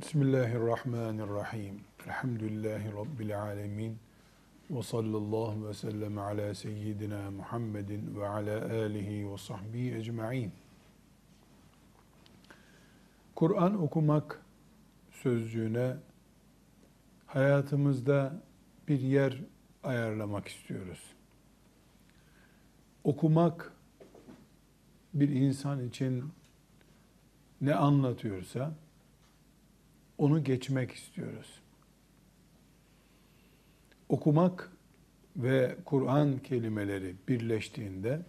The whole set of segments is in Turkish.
Bismillahirrahmanirrahim. Elhamdülillahi Rabbil alemin. Ve sallallahu ve sellem ala seyyidina Muhammedin ve ala alihi ve sahbihi ecma'in. Kur'an okumak sözcüğüne hayatımızda bir yer ayarlamak istiyoruz. Okumak bir insan için ne anlatıyorsa onu geçmek istiyoruz. Okumak ve Kur'an kelimeleri birleştiğinde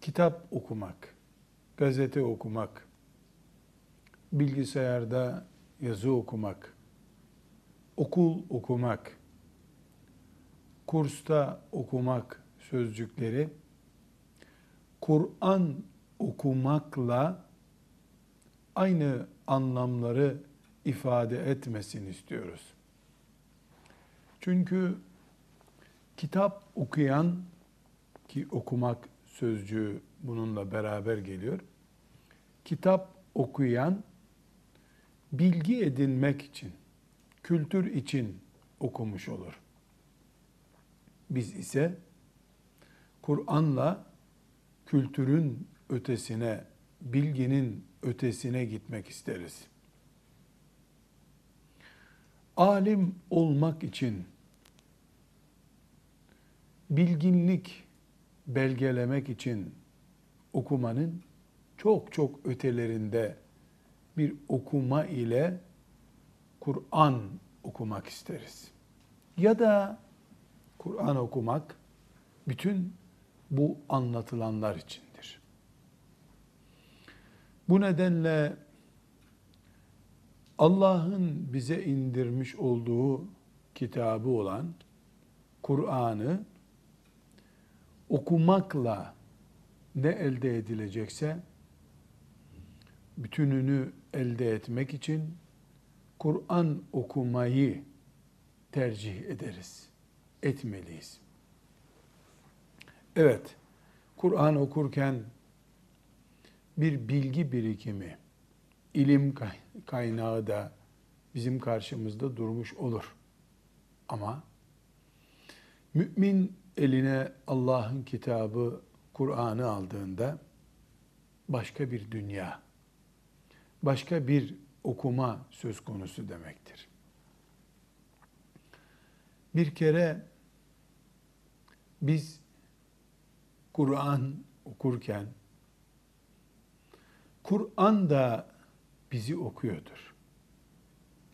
kitap okumak, gazete okumak, bilgisayarda yazı okumak, okul okumak, kursta okumak sözcükleri Kur'an okumakla aynı anlamları ifade etmesin istiyoruz. Çünkü kitap okuyan ki okumak sözcüğü bununla beraber geliyor. Kitap okuyan bilgi edinmek için, kültür için okumuş olur. Biz ise Kur'an'la kültürün ötesine, bilginin ötesine gitmek isteriz. Alim olmak için bilginlik belgelemek için okumanın çok çok ötelerinde bir okuma ile Kur'an okumak isteriz. Ya da Kur'an okumak bütün bu anlatılanlar içindir. Bu nedenle Allah'ın bize indirmiş olduğu kitabı olan Kur'an'ı okumakla ne elde edilecekse bütününü elde etmek için Kur'an okumayı tercih ederiz, etmeliyiz. Evet, Kur'an okurken bir bilgi birikimi, ilim kaynağı da bizim karşımızda durmuş olur. Ama mümin eline Allah'ın kitabı, Kur'an'ı aldığında başka bir dünya, başka bir okuma söz konusu demektir. Bir kere biz Kur'an okurken Kur'an da bizi okuyordur.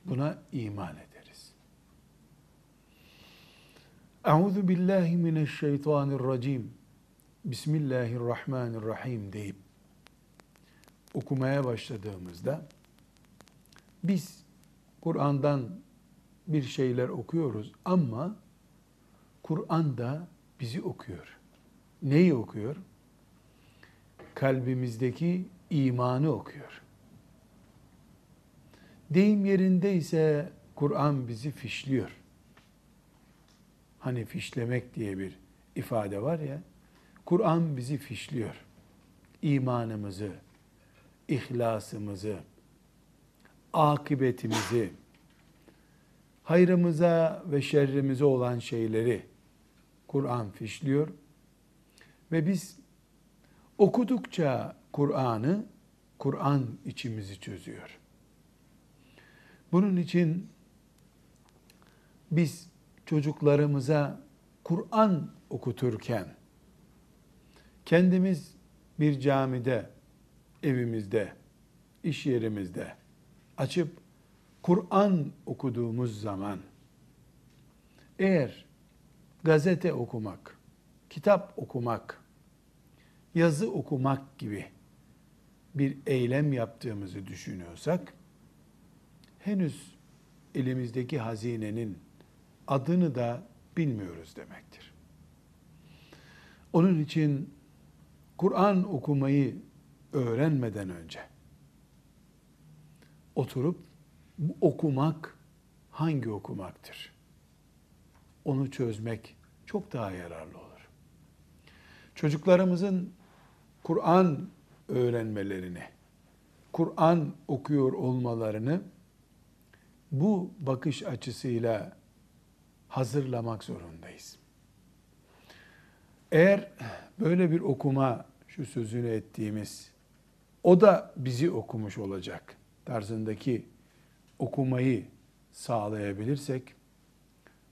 Buna iman ederiz. Euzu billahi mineşşeytanirracim. Bismillahirrahmanirrahim deyip okumaya başladığımızda biz Kur'an'dan bir şeyler okuyoruz ama Kur'an da bizi okuyor. Neyi okuyor? Kalbimizdeki imanı okuyor. Deyim yerinde ise Kur'an bizi fişliyor. Hani fişlemek diye bir ifade var ya. Kur'an bizi fişliyor. İmanımızı, ihlasımızı, akıbetimizi, hayrımıza ve şerrimize olan şeyleri Kur'an fişliyor. Ve biz okudukça Kur'an'ı, Kur'an içimizi çözüyor. Bunun için biz çocuklarımıza Kur'an okuturken kendimiz bir camide, evimizde, iş yerimizde açıp Kur'an okuduğumuz zaman eğer gazete okumak, kitap okumak, yazı okumak gibi bir eylem yaptığımızı düşünüyorsak henüz elimizdeki hazinenin adını da bilmiyoruz demektir. Onun için Kur'an okumayı öğrenmeden önce oturup bu okumak hangi okumaktır? Onu çözmek çok daha yararlı olur. Çocuklarımızın Kur'an öğrenmelerini, Kur'an okuyor olmalarını bu bakış açısıyla hazırlamak zorundayız. Eğer böyle bir okuma, şu sözünü ettiğimiz, o da bizi okumuş olacak tarzındaki okumayı sağlayabilirsek,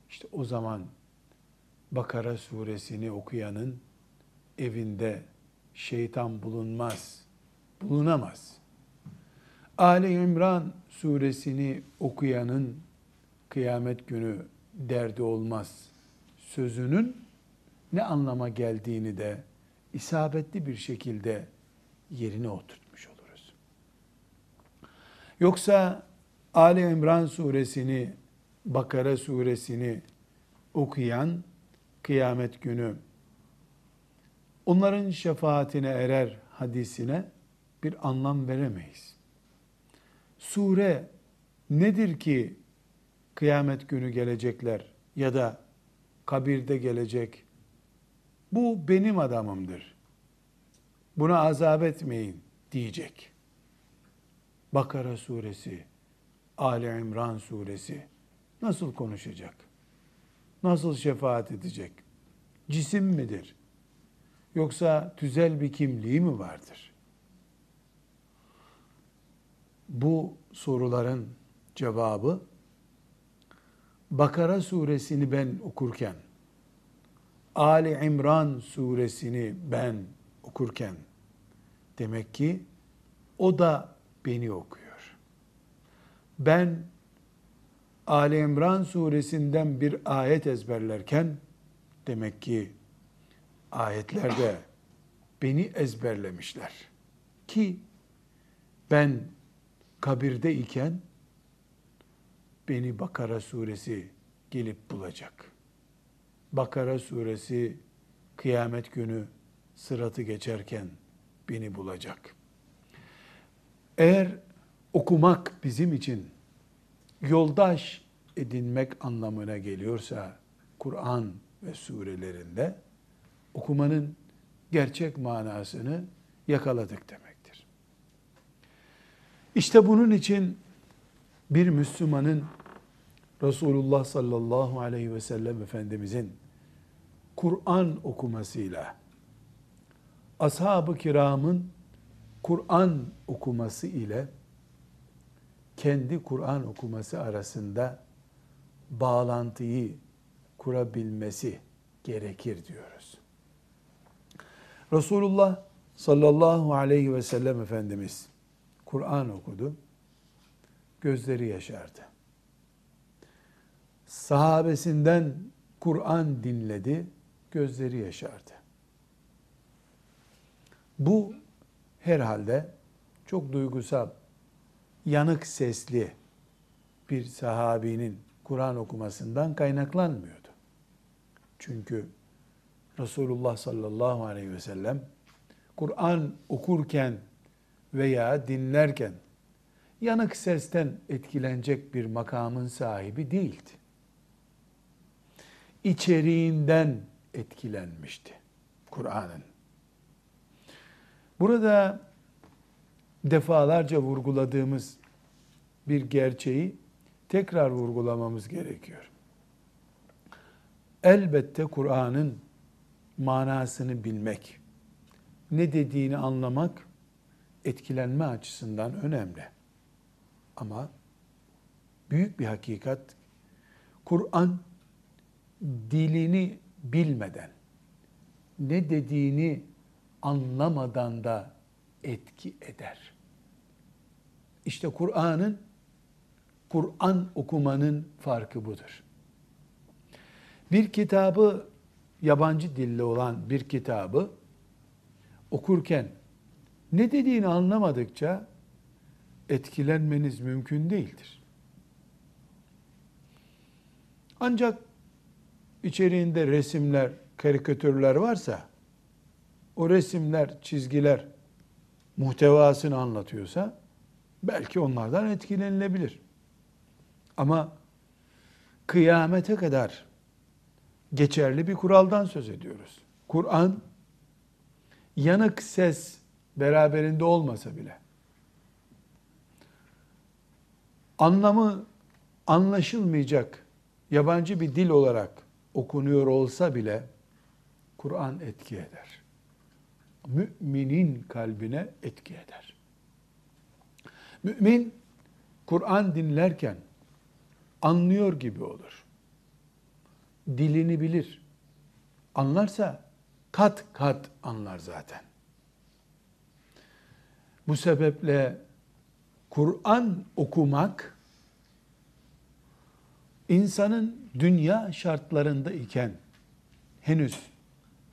işte o zaman Bakara suresini okuyanın evinde şeytan bulunmaz, bulunamaz. Ali İmran suresini okuyanın kıyamet günü derdi olmaz sözünün ne anlama geldiğini de isabetli bir şekilde yerine oturtmuş oluruz. Yoksa Ali İmran suresini, Bakara suresini okuyan kıyamet günü onların şefaatine erer hadisine bir anlam veremeyiz. Sure nedir ki kıyamet günü gelecekler ya da kabirde gelecek. Bu benim adamımdır. Buna azap etmeyin diyecek. Bakara suresi, Ali İmran suresi nasıl konuşacak? Nasıl şefaat edecek? Cisim midir? Yoksa tüzel bir kimliği mi vardır? Bu soruların cevabı Bakara suresini ben okurken, Ali İmran suresini ben okurken, demek ki o da beni okuyor. Ben Ali İmran suresinden bir ayet ezberlerken, demek ki ayetlerde beni ezberlemişler. Ki ben kabirde iken beni Bakara suresi gelip bulacak. Bakara suresi kıyamet günü sıratı geçerken beni bulacak. Eğer okumak bizim için yoldaş edinmek anlamına geliyorsa Kur'an ve surelerinde okumanın gerçek manasını yakaladık demektir. İşte bunun için bir Müslümanın Resulullah sallallahu aleyhi ve sellem Efendimizin Kur'an okumasıyla ashab-ı kiramın Kur'an okuması ile kendi Kur'an okuması arasında bağlantıyı kurabilmesi gerekir diyoruz. Resulullah sallallahu aleyhi ve sellem Efendimiz Kur'an okudu gözleri yaşardı. Sahabesinden Kur'an dinledi, gözleri yaşardı. Bu herhalde çok duygusal, yanık sesli bir sahabinin Kur'an okumasından kaynaklanmıyordu. Çünkü Resulullah sallallahu aleyhi ve sellem Kur'an okurken veya dinlerken yanık sesten etkilenecek bir makamın sahibi değildi. İçeriğinden etkilenmişti Kur'an'ın. Burada defalarca vurguladığımız bir gerçeği tekrar vurgulamamız gerekiyor. Elbette Kur'an'ın manasını bilmek, ne dediğini anlamak etkilenme açısından önemli. Ama büyük bir hakikat Kur'an dilini bilmeden, ne dediğini anlamadan da etki eder. İşte Kur'an'ın Kur'an okumanın farkı budur. Bir kitabı yabancı dilli olan bir kitabı okurken ne dediğini anlamadıkça etkilenmeniz mümkün değildir. Ancak içeriğinde resimler, karikatürler varsa o resimler, çizgiler muhtevasını anlatıyorsa belki onlardan etkilenilebilir. Ama kıyamete kadar geçerli bir kuraldan söz ediyoruz. Kur'an yanık ses beraberinde olmasa bile anlamı anlaşılmayacak yabancı bir dil olarak okunuyor olsa bile Kur'an etki eder. Müminin kalbine etki eder. Mümin Kur'an dinlerken anlıyor gibi olur. Dilini bilir. Anlarsa kat kat anlar zaten. Bu sebeple Kur'an okumak insanın dünya şartlarında iken henüz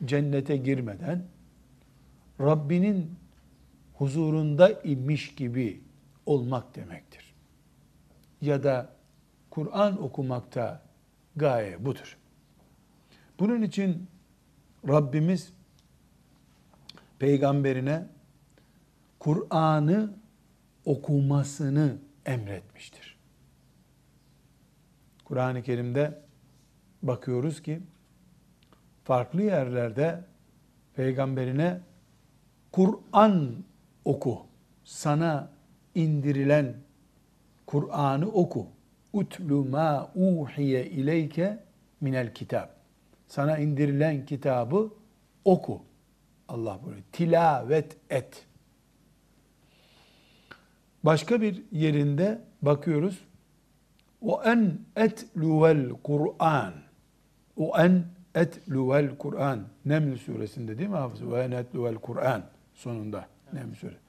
cennete girmeden Rabbinin huzurunda imiş gibi olmak demektir. Ya da Kur'an okumakta gaye budur. Bunun için Rabbimiz peygamberine Kur'an'ı okumasını emretmiştir. Kur'an-ı Kerim'de bakıyoruz ki farklı yerlerde peygamberine Kur'an oku. Sana indirilen Kur'an'ı oku. Utlu ma uhiye ileyke minel kitab. Sana indirilen kitabı oku. Allah böyle tilavet et. Başka bir yerinde bakıyoruz. O en etluvel Kur'an. O en etluvel Kur'an. Neml suresinde değil mi hafız? Ve en etluvel Kur'an sonunda. Neml suresi.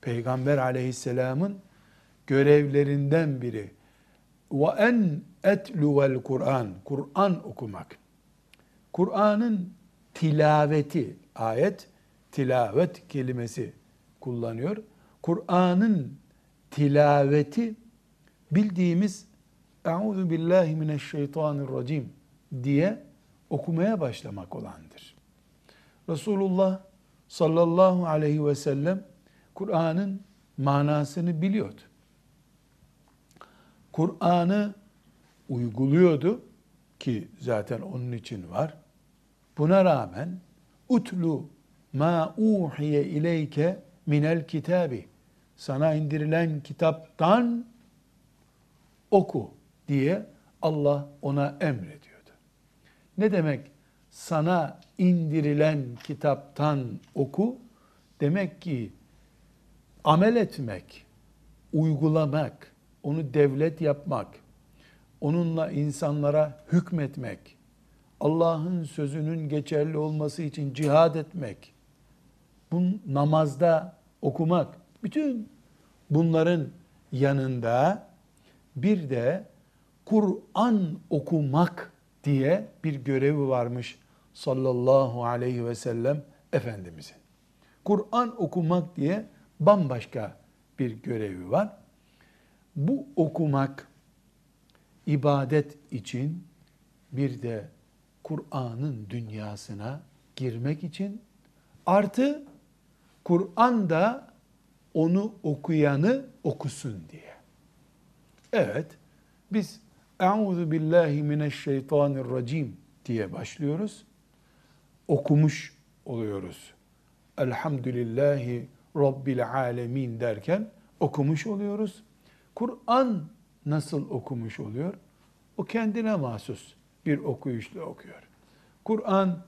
Peygamber aleyhisselamın görevlerinden biri. Ve en etluvel Kur'an. Kur'an okumak. Kur'an'ın tilaveti, ayet tilavet kelimesi kullanıyor. Kur'an'ın tilaveti bildiğimiz Euzu billahi mineşşeytanirracim diye okumaya başlamak olandır. Resulullah sallallahu aleyhi ve sellem Kur'an'ın manasını biliyordu. Kur'an'ı uyguluyordu ki zaten onun için var. Buna rağmen utlu ma uhiye ileyke minel kitabi sana indirilen kitaptan oku diye Allah ona emrediyordu. Ne demek sana indirilen kitaptan oku? Demek ki amel etmek, uygulamak, onu devlet yapmak, onunla insanlara hükmetmek, Allah'ın sözünün geçerli olması için cihad etmek, bu namazda okumak, bütün bunların yanında bir de Kur'an okumak diye bir görevi varmış sallallahu aleyhi ve sellem Efendimizin. Kur'an okumak diye bambaşka bir görevi var. Bu okumak ibadet için bir de Kur'an'ın dünyasına girmek için artı Kur'an da onu okuyanı okusun diye. Evet, biz Euzu billahi mineşşeytanirracim diye başlıyoruz. Okumuş oluyoruz. Elhamdülillahi Rabbil alemin derken okumuş oluyoruz. Kur'an nasıl okumuş oluyor? O kendine mahsus bir okuyuşla okuyor. Kur'an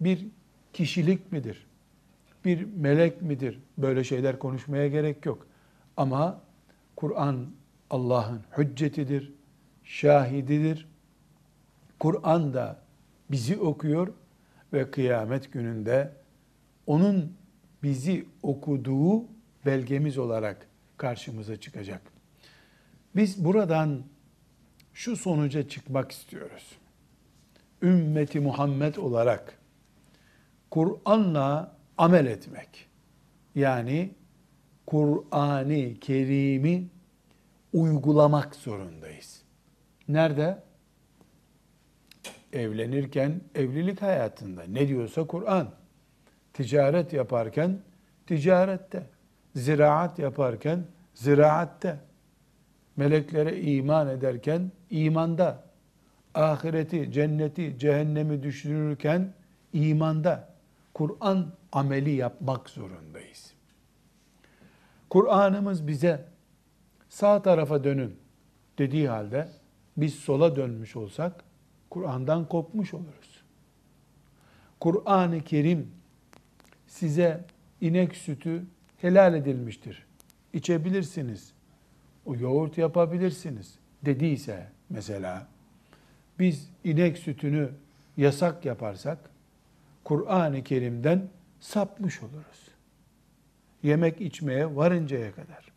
bir kişilik midir? Bir melek midir? Böyle şeyler konuşmaya gerek yok. Ama Kur'an Allah'ın hüccetidir, şahididir. Kur'an da bizi okuyor ve kıyamet gününde onun bizi okuduğu belgemiz olarak karşımıza çıkacak. Biz buradan şu sonuca çıkmak istiyoruz. Ümmeti Muhammed olarak Kur'an'la amel etmek. Yani Kur'an-ı Kerim'i uygulamak zorundayız. Nerede? Evlenirken evlilik hayatında ne diyorsa Kur'an. Ticaret yaparken ticarette. Ziraat yaparken ziraatte. Meleklere iman ederken imanda. Ahireti, cenneti, cehennemi düşünürken imanda. Kur'an ameli yapmak zorundayız. Kur'an'ımız bize sağ tarafa dönün dediği halde biz sola dönmüş olsak Kur'an'dan kopmuş oluruz. Kur'an-ı Kerim size inek sütü helal edilmiştir. İçebilirsiniz. O yoğurt yapabilirsiniz dediyse mesela biz inek sütünü yasak yaparsak Kur'an-ı Kerim'den sapmış oluruz. Yemek içmeye varıncaya kadar,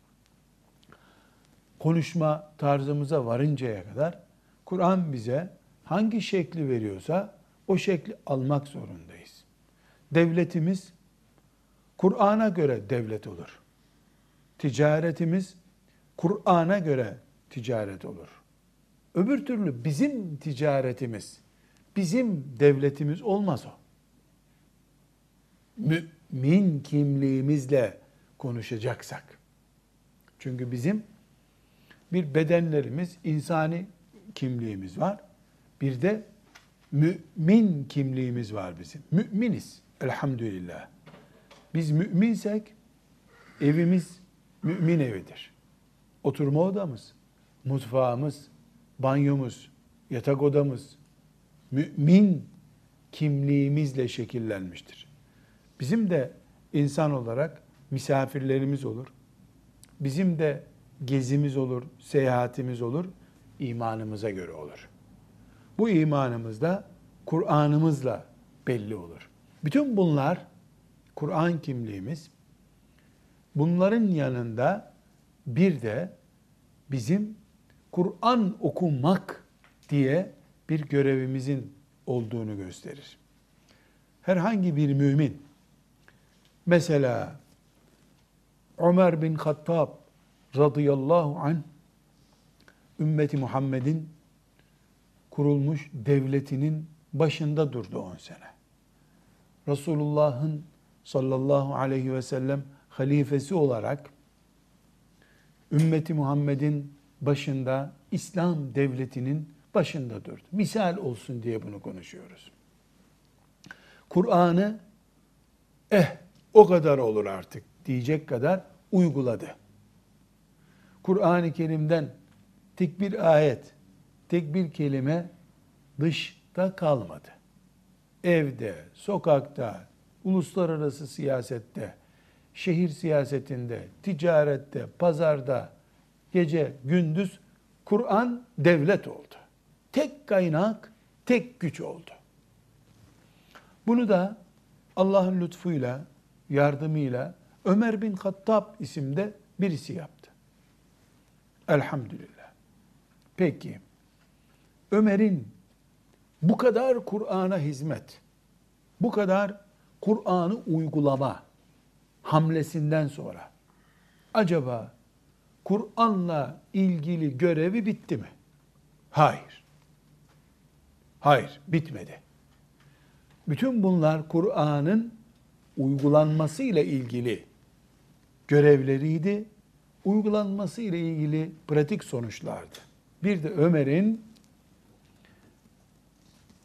konuşma tarzımıza varıncaya kadar Kur'an bize hangi şekli veriyorsa o şekli almak zorundayız. Devletimiz Kur'an'a göre devlet olur. Ticaretimiz Kur'an'a göre ticaret olur. Öbür türlü bizim ticaretimiz, bizim devletimiz olmaz o. Mümin kimliğimizle konuşacaksak. Çünkü bizim bir bedenlerimiz, insani kimliğimiz var. Bir de mümin kimliğimiz var bizim. Müminiz elhamdülillah. Biz müminsek evimiz mümin evidir. Oturma odamız, mutfağımız, banyomuz, yatak odamız mümin kimliğimizle şekillenmiştir. Bizim de insan olarak misafirlerimiz olur. Bizim de gezimiz olur, seyahatimiz olur, imanımıza göre olur. Bu imanımız da Kur'an'ımızla belli olur. Bütün bunlar Kur'an kimliğimiz. Bunların yanında bir de bizim Kur'an okumak diye bir görevimizin olduğunu gösterir. Herhangi bir mümin mesela Ömer bin Hattab radıyallahu an ümmeti Muhammed'in kurulmuş devletinin başında durdu 10 sene. Resulullah'ın sallallahu aleyhi ve sellem halifesi olarak ümmeti Muhammed'in başında İslam devletinin başında durdu. Misal olsun diye bunu konuşuyoruz. Kur'an'ı eh o kadar olur artık diyecek kadar uyguladı. Kur'an-ı Kerim'den tek bir ayet, tek bir kelime dışta kalmadı. Evde, sokakta, uluslararası siyasette, şehir siyasetinde, ticarette, pazarda, gece, gündüz Kur'an devlet oldu. Tek kaynak, tek güç oldu. Bunu da Allah'ın lütfuyla, yardımıyla Ömer bin Hattab isimde birisi yaptı. Elhamdülillah. Peki, Ömer'in bu kadar Kur'an'a hizmet, bu kadar Kur'an'ı uygulama hamlesinden sonra acaba Kur'an'la ilgili görevi bitti mi? Hayır. Hayır, bitmedi. Bütün bunlar Kur'an'ın uygulanması ile ilgili görevleriydi. Uygulanması ile ilgili pratik sonuçlardı. Bir de Ömer'in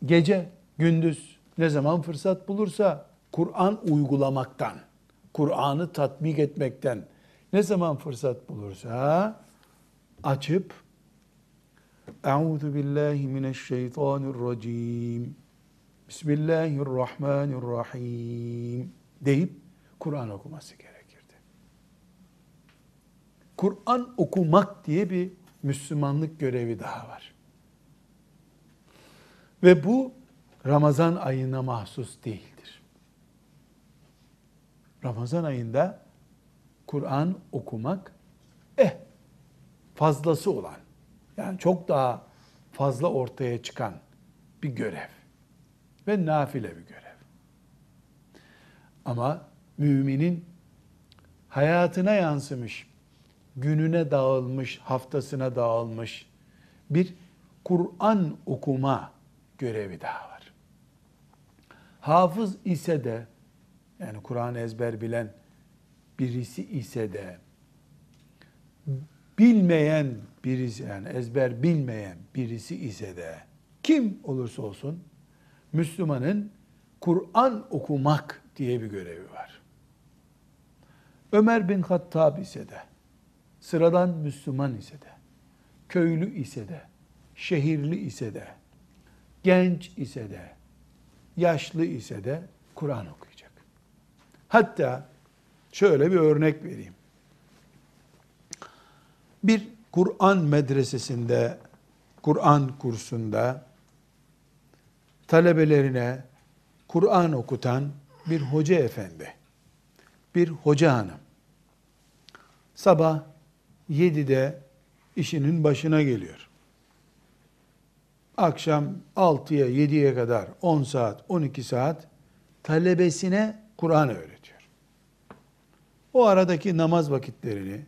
gece, gündüz ne zaman fırsat bulursa Kur'an uygulamaktan, Kur'an'ı tatbik etmekten ne zaman fırsat bulursa açıp Euzu billahi mineşşeytanirracim. Bismillahirrahmanirrahim deyip Kur'an okuması gerekirdi. Kur'an okumak diye bir Müslümanlık görevi daha var. Ve bu Ramazan ayına mahsus değildir. Ramazan ayında Kur'an okumak eh fazlası olan yani çok daha fazla ortaya çıkan bir görev ve nafile bir görev. Ama müminin hayatına yansımış, gününe dağılmış, haftasına dağılmış bir Kur'an okuma görevi daha var. Hafız ise de yani Kur'an ezber bilen birisi ise de bilmeyen birisi yani ezber bilmeyen birisi ise de kim olursa olsun Müslümanın Kur'an okumak diye bir görevi var. Ömer bin Hattab ise de sıradan Müslüman ise de, köylü ise de, şehirli ise de, genç ise de, yaşlı ise de Kur'an okuyacak. Hatta şöyle bir örnek vereyim. Bir Kur'an medresesinde, Kur'an kursunda talebelerine Kur'an okutan bir hoca efendi, bir hoca hanım sabah 7'de işinin başına geliyor. Akşam 6'ya 7'ye kadar 10 saat, 12 saat talebesine Kur'an öğretiyor. O aradaki namaz vakitlerini,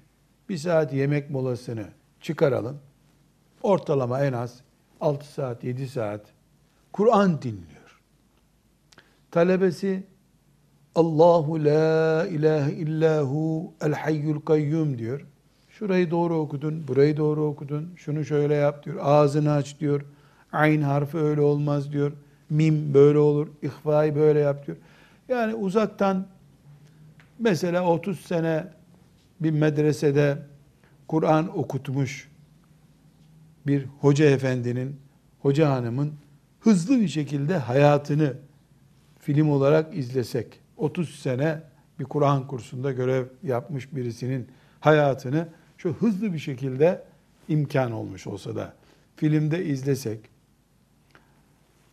bir saat yemek molasını çıkaralım. Ortalama en az 6 saat, 7 saat Kur'an dinliyor. Talebesi Allahu la ilahe illahu el hayyul kayyum diyor. Şurayı doğru okudun, burayı doğru okudun, şunu şöyle yap diyor. Ağzını aç diyor. Ayn harfi öyle olmaz diyor. Mim böyle olur, ihfayı böyle yap diyor. Yani uzaktan mesela 30 sene bir medresede Kur'an okutmuş bir hoca efendinin, hoca hanımın hızlı bir şekilde hayatını film olarak izlesek, 30 sene bir Kur'an kursunda görev yapmış birisinin hayatını şu hızlı bir şekilde imkan olmuş olsa da filmde izlesek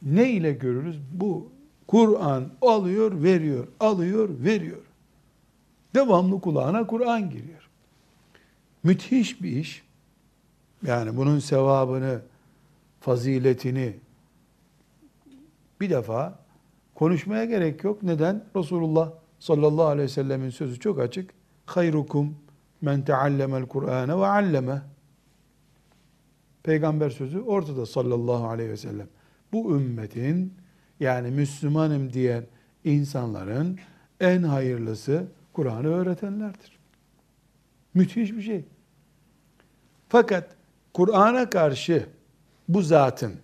ne ile görürüz? Bu Kur'an alıyor, veriyor, alıyor, veriyor. Devamlı kulağına Kur'an giriyor. Müthiş bir iş. Yani bunun sevabını, faziletini bir defa konuşmaya gerek yok. Neden? Resulullah sallallahu aleyhi ve sellemin sözü çok açık. Hayrukum men teallemel Kur'ane ve alleme. Peygamber sözü ortada sallallahu aleyhi ve sellem. Bu ümmetin yani Müslümanım diyen insanların en hayırlısı Kur'an'ı öğretenlerdir. Müthiş bir şey. Fakat Kur'an'a karşı bu zatın,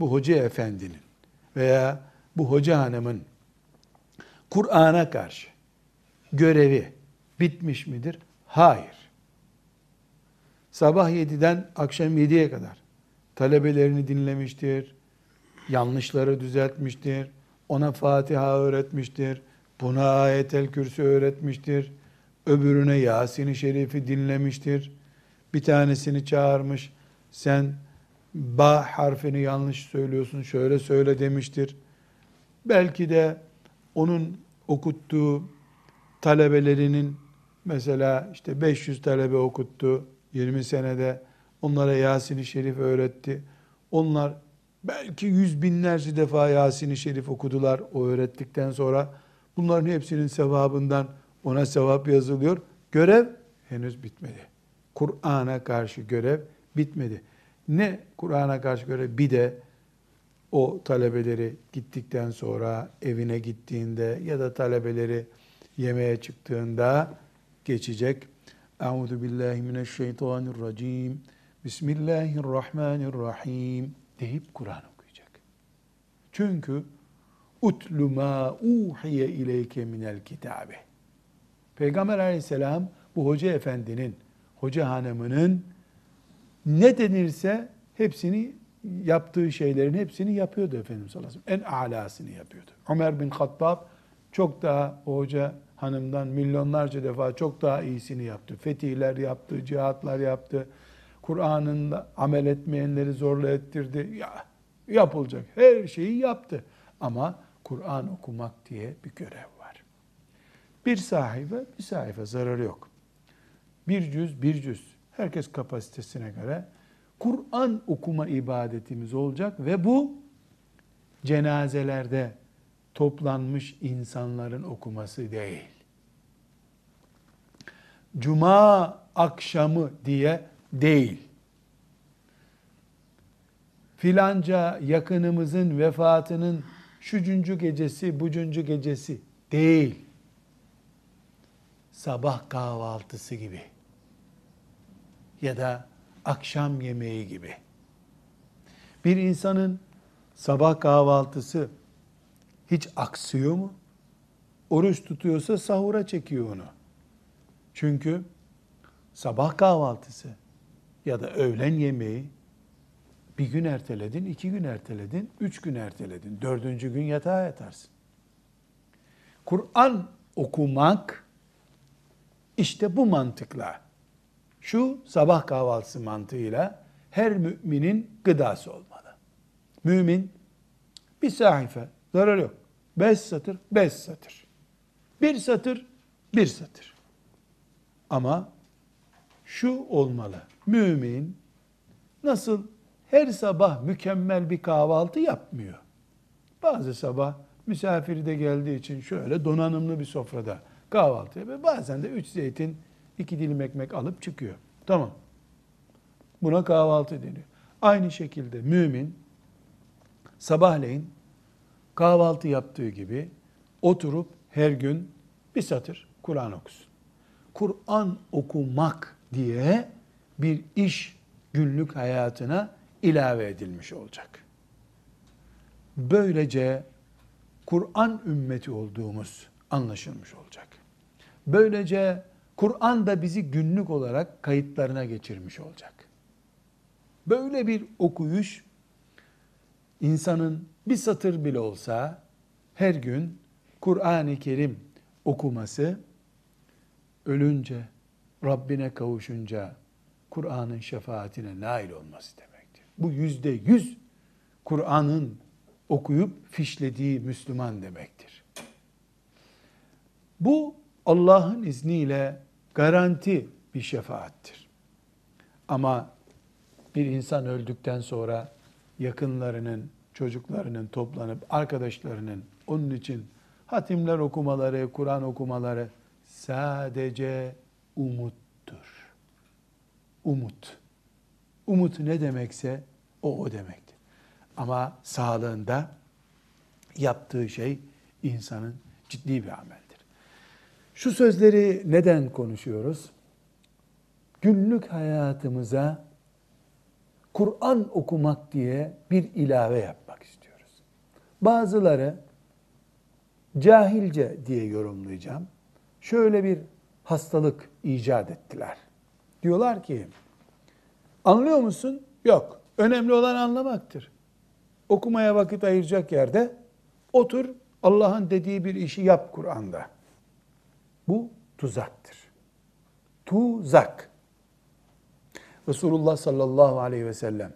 bu hoca efendinin veya bu hoca hanımın Kur'an'a karşı görevi bitmiş midir? Hayır. Sabah 7'den akşam 7'ye kadar talebelerini dinlemiştir, yanlışları düzeltmiştir, ona Fatiha öğretmiştir, buna ayetel kürsü öğretmiştir, öbürüne Yasin-i Şerif'i dinlemiştir, bir tanesini çağırmış, sen ba harfini yanlış söylüyorsun, şöyle söyle demiştir. Belki de onun okuttuğu talebelerinin mesela işte 500 talebe okuttu 20 senede onlara Yasin-i Şerif öğretti. Onlar belki yüz binlerce defa Yasin-i Şerif okudular o öğrettikten sonra. Bunların hepsinin sevabından ona sevap yazılıyor. Görev henüz bitmedi. Kur'an'a karşı görev bitmedi. Ne Kur'an'a karşı görev bir de o talebeleri gittikten sonra evine gittiğinde ya da talebeleri yemeğe çıktığında geçecek. Euzu billahi mineşşeytanirracim. Bismillahirrahmanirrahim deyip Kur'an okuyacak. Çünkü utlu ma uhiye ileyke minel kitabe. Peygamber aleyhisselam bu hoca efendinin, hoca hanımının ne denirse hepsini yaptığı şeylerin hepsini yapıyordu Efendimiz sallallahu aleyhi ve sellem. En alasını yapıyordu. Ömer bin Hattab çok daha o hoca hanımdan milyonlarca defa çok daha iyisini yaptı. Fetihler yaptı, cihatlar yaptı. Kur'an'ın amel etmeyenleri zorla ettirdi. Ya, yapılacak her şeyi yaptı. Ama Kur'an okumak diye bir görev var. Bir sayfa, bir sayfa zararı yok. Bir cüz, bir cüz. Herkes kapasitesine göre Kur'an okuma ibadetimiz olacak ve bu cenazelerde toplanmış insanların okuması değil. Cuma akşamı diye değil. Filanca yakınımızın vefatının şucuncu gecesi, bucuncu gecesi değil. Sabah kahvaltısı gibi ya da akşam yemeği gibi. Bir insanın sabah kahvaltısı hiç aksıyor mu? Oruç tutuyorsa sahura çekiyor onu. Çünkü sabah kahvaltısı ya da öğlen yemeği bir gün erteledin, iki gün erteledin, üç gün erteledin. Dördüncü gün yatağa yatarsın. Kur'an okumak işte bu mantıkla, şu sabah kahvaltısı mantığıyla her müminin gıdası olmalı. Mümin bir sahife, zarar yok. Beş satır, beş satır. Bir satır, bir satır. Ama şu olmalı. Mümin nasıl her sabah mükemmel bir kahvaltı yapmıyor. Bazı sabah misafiri de geldiği için şöyle donanımlı bir sofrada kahvaltı yapıyor. Bazen de üç zeytin, iki dilim ekmek alıp çıkıyor. Tamam. Buna kahvaltı deniyor. Aynı şekilde mümin sabahleyin kahvaltı yaptığı gibi oturup her gün bir satır Kur'an okusun. Kur'an okumak diye bir iş günlük hayatına ilave edilmiş olacak. Böylece Kur'an ümmeti olduğumuz anlaşılmış olacak. Böylece Kur'an da bizi günlük olarak kayıtlarına geçirmiş olacak. Böyle bir okuyuş insanın bir satır bile olsa her gün Kur'an-ı Kerim okuması ölünce, Rabbine kavuşunca Kur'an'ın şefaatine nail olması demektir. Bu yüzde yüz Kur'an'ın okuyup fişlediği Müslüman demektir. Bu Allah'ın izniyle garanti bir şefaattir. Ama bir insan öldükten sonra yakınlarının, çocuklarının toplanıp arkadaşlarının onun için hatimler okumaları, Kur'an okumaları sadece umuttur. Umut. Umut ne demekse o o demektir. Ama sağlığında yaptığı şey insanın ciddi bir ameldir. Şu sözleri neden konuşuyoruz? Günlük hayatımıza Kur'an okumak diye bir ilave yapmak istiyoruz. Bazıları cahilce diye yorumlayacağım. Şöyle bir hastalık icat ettiler. Diyorlar ki, anlıyor musun? Yok. Önemli olan anlamaktır. Okumaya vakit ayıracak yerde otur, Allah'ın dediği bir işi yap Kur'an'da. Bu tuzaktır. Tuzak. Resulullah sallallahu aleyhi ve sellem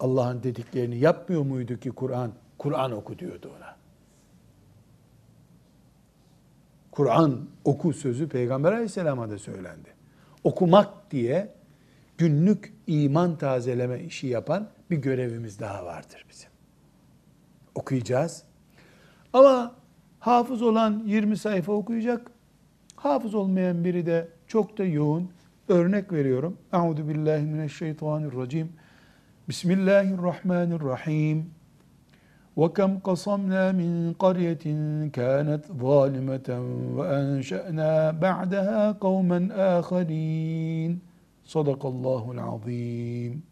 Allah'ın dediklerini yapmıyor muydu ki Kur'an? Kur'an oku diyordu ona. Kur'an oku sözü Peygamber aleyhisselama da söylendi. Okumak diye günlük iman tazeleme işi yapan bir görevimiz daha vardır bizim. Okuyacağız. Ama hafız olan 20 sayfa okuyacak. Hafız olmayan biri de çok da yoğun örnek veriyorum. Euzu billahi mineşşeytanirracim. Bismillahirrahmanirrahim. وكم قصمنا من قرية كانت ظالمة وأنشأنا بعدها قوما آخرين Sadakallahul azim.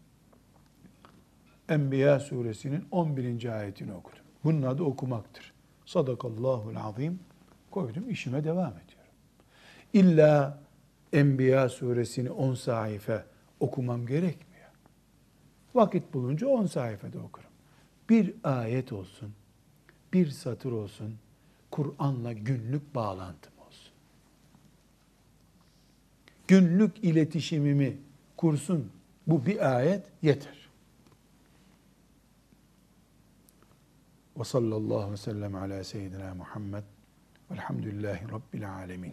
Enbiya suresinin 11. ayetini okudum. Bunun adı okumaktır. Sadakallahul azim. Koydum işime devam ediyorum. İlla Enbiya suresini 10 sayfa okumam gerekmiyor. Vakit bulunca 10 sayfada okurum. Bir ayet olsun, bir satır olsun, Kur'an'la günlük bağlantım Günlük iletişimimi kursun bu bir ayet yeter. Ve sallallahu aleyhi ve sellem ala seyyidina Muhammed velhamdülillahi rabbil alemin.